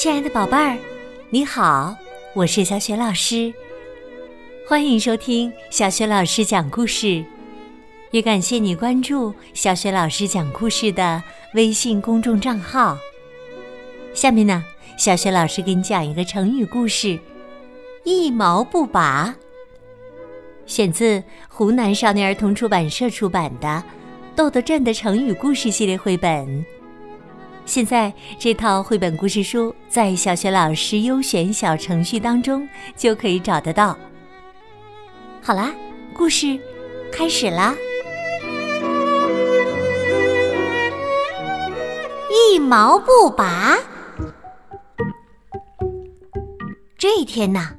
亲爱的宝贝儿，你好，我是小雪老师，欢迎收听小雪老师讲故事，也感谢你关注小雪老师讲故事的微信公众账号。下面呢，小雪老师给你讲一个成语故事，“一毛不拔”，选自湖南少年儿童出版社出版的《豆豆镇的成语故事》系列绘本。现在这套绘本故事书在小学老师优选小程序当中就可以找得到。好啦，故事开始啦！一毛不拔。这一天呐，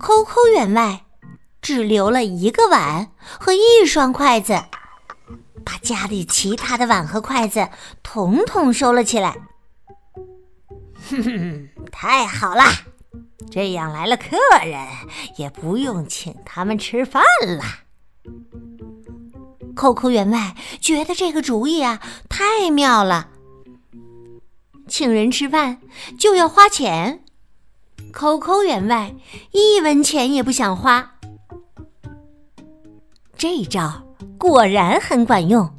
抠抠员外只留了一个碗和一双筷子。把家里其他的碗和筷子统统收了起来。哼哼，太好了，这样来了客人也不用请他们吃饭了。扣扣员外觉得这个主意啊太妙了。请人吃饭就要花钱，扣扣员外一文钱也不想花。这招。果然很管用。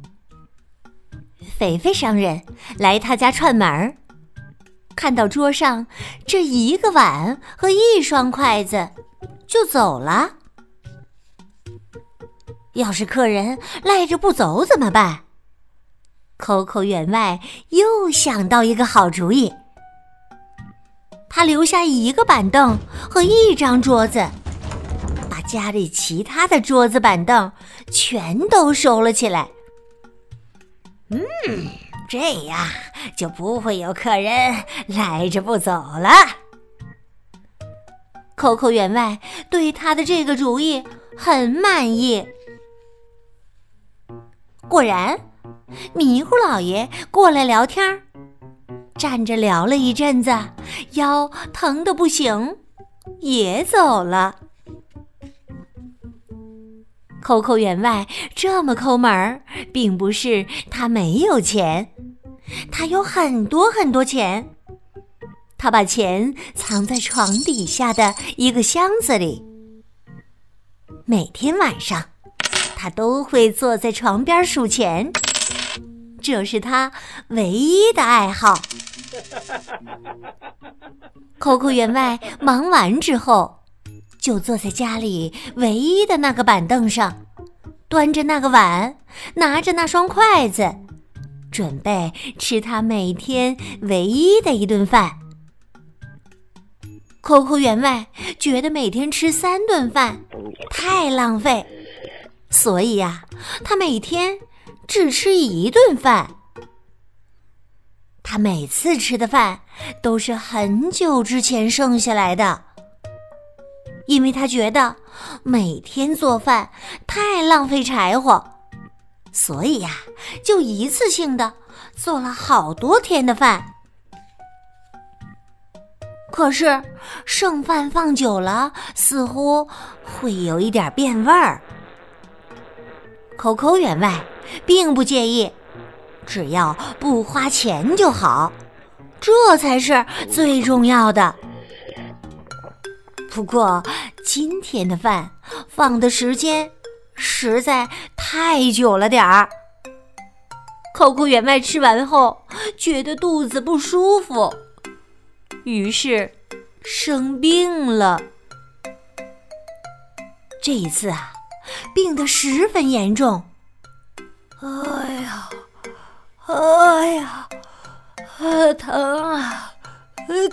肥肥商人来他家串门儿，看到桌上这一个碗和一双筷子，就走了。要是客人赖着不走怎么办？抠抠员外又想到一个好主意，他留下一个板凳和一张桌子。家里其他的桌子板凳全都收了起来。嗯，这样就不会有客人赖着不走了。扣扣员外对他的这个主意很满意。果然，迷糊老爷过来聊天站着聊了一阵子，腰疼的不行，也走了。抠抠员外这么抠门儿，并不是他没有钱，他有很多很多钱。他把钱藏在床底下的一个箱子里。每天晚上，他都会坐在床边数钱，这是他唯一的爱好。扣扣员外忙完之后。就坐在家里唯一的那个板凳上，端着那个碗，拿着那双筷子，准备吃他每天唯一的一顿饭。抠抠员外觉得每天吃三顿饭太浪费，所以呀，他每天只吃一顿饭。他每次吃的饭都是很久之前剩下来的。因为他觉得每天做饭太浪费柴火，所以呀，就一次性的做了好多天的饭。可是剩饭放久了，似乎会有一点变味儿。口口员外并不介意，只要不花钱就好，这才是最重要的。不过今天的饭放的时间实在太久了点儿。扣扣员外吃完后觉得肚子不舒服，于是生病了。这一次啊，病得十分严重。哎呀，哎呀，疼啊，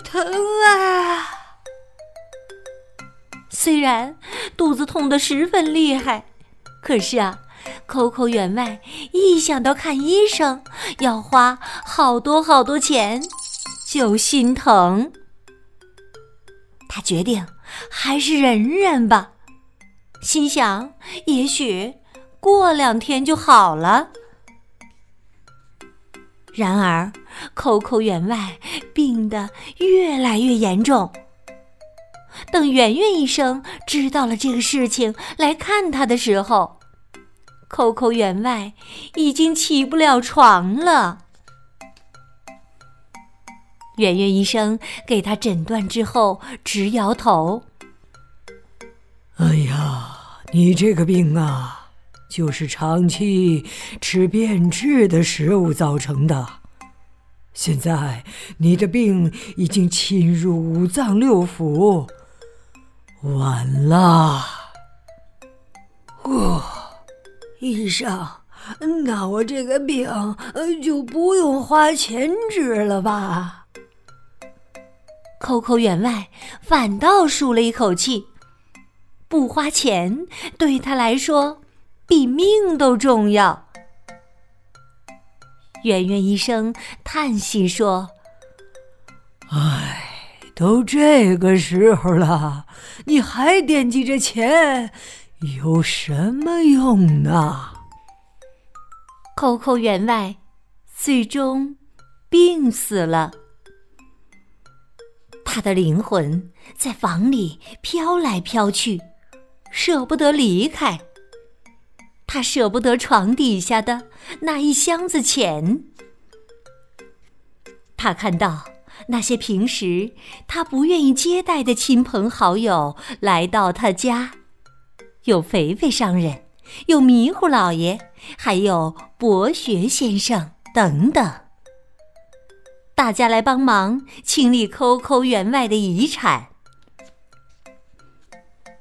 疼啊！虽然肚子痛得十分厉害，可是啊，，Coco 员外一想到看医生要花好多好多钱，就心疼。他决定还是忍忍吧，心想也许过两天就好了。然而，，Coco 员外病得越来越严重。等圆圆医生知道了这个事情来看他的时候，扣扣员外已经起不了床了。圆圆医生给他诊断之后，直摇头：“哎呀，你这个病啊，就是长期吃变质的食物造成的。现在你的病已经侵入五脏六腑，完了。”哦，医生。那我这个病就不用花钱治了吧？扣扣员外反倒舒了一口气，不花钱对他来说比命都重要。圆圆医生叹息说：“唉，都这个时候了，你还惦记着钱，有什么用呢？”扣扣员外最终病死了，他的灵魂在房里飘来飘去，舍不得离开。他舍不得床底下的那一箱子钱。他看到那些平时他不愿意接待的亲朋好友来到他家，有肥肥商人。有迷糊老爷，还有博学先生等等，大家来帮忙清理抠抠员外的遗产。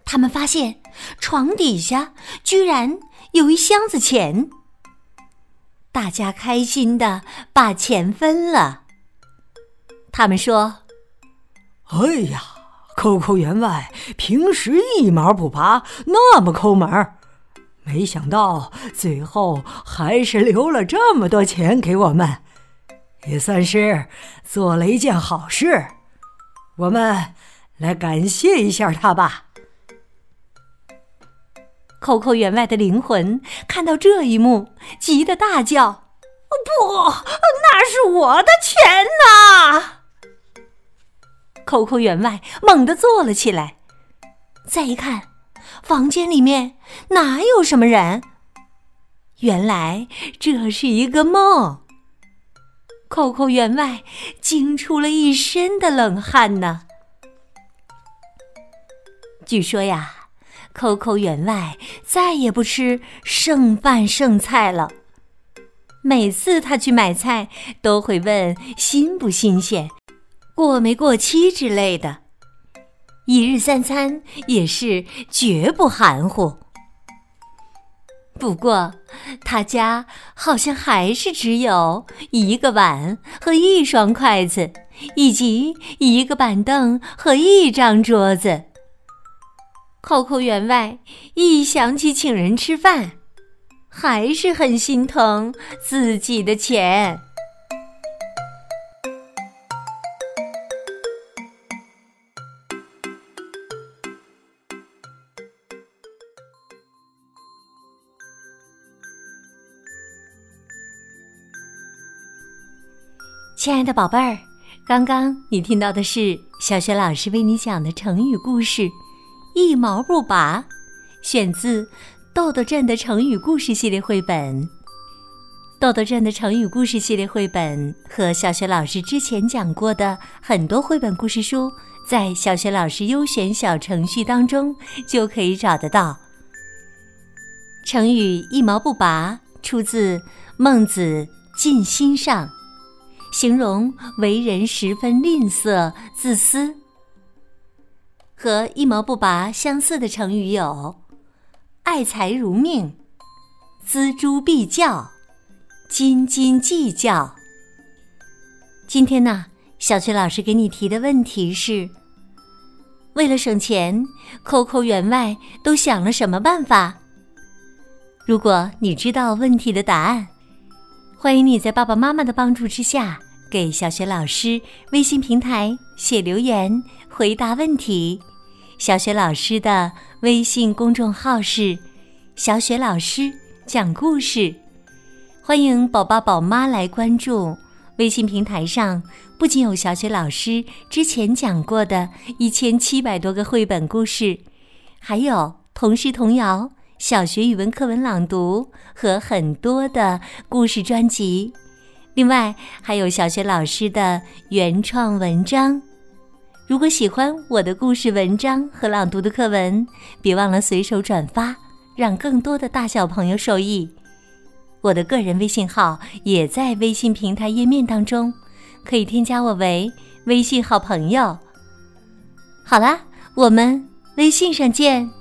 他们发现床底下居然有一箱子钱，大家开心的把钱分了。他们说：“哎呀，扣扣员外平时一毛不拔，那么抠门儿。”没想到最后还是留了这么多钱给我们，也算是做了一件好事。我们来感谢一下他吧。扣扣员外的灵魂看到这一幕，急得大叫：“不，那是我的钱呐！”扣扣员外猛地坐了起来，再一看。房间里面哪有什么人？原来这是一个梦。扣扣员外惊出了一身的冷汗呢。据说呀，扣扣员外再也不吃剩饭剩菜了。每次他去买菜，都会问新不新鲜、过没过期之类的。一日三餐也是绝不含糊。不过，他家好像还是只有一个碗和一双筷子，以及一个板凳和一张桌子。扣扣员外一想起请人吃饭，还是很心疼自己的钱。亲爱的宝贝儿，刚刚你听到的是小雪老师为你讲的成语故事《一毛不拔》，选自《豆豆镇的成语故事系列绘本》。豆豆镇的成语故事系列绘本和小雪老师之前讲过的很多绘本故事书，在小雪老师优选小程序当中就可以找得到。成语“一毛不拔”出自《孟子尽心上》。形容为人十分吝啬、自私。和一毛不拔相似的成语有“爱财如命”“锱铢必较”“斤斤计较”。今天呢，小崔老师给你提的问题是：为了省钱，扣扣员外都想了什么办法？如果你知道问题的答案，欢迎你在爸爸妈妈的帮助之下。给小雪老师微信平台写留言回答问题。小雪老师的微信公众号是“小雪老师讲故事”，欢迎宝宝宝妈来关注。微信平台上不仅有小雪老师之前讲过的一千七百多个绘本故事，还有童诗童谣、小学语文课文朗读和很多的故事专辑。另外，还有小学老师的原创文章。如果喜欢我的故事、文章和朗读的课文，别忘了随手转发，让更多的大小朋友受益。我的个人微信号也在微信平台页面当中，可以添加我为微信好朋友。好啦，我们微信上见。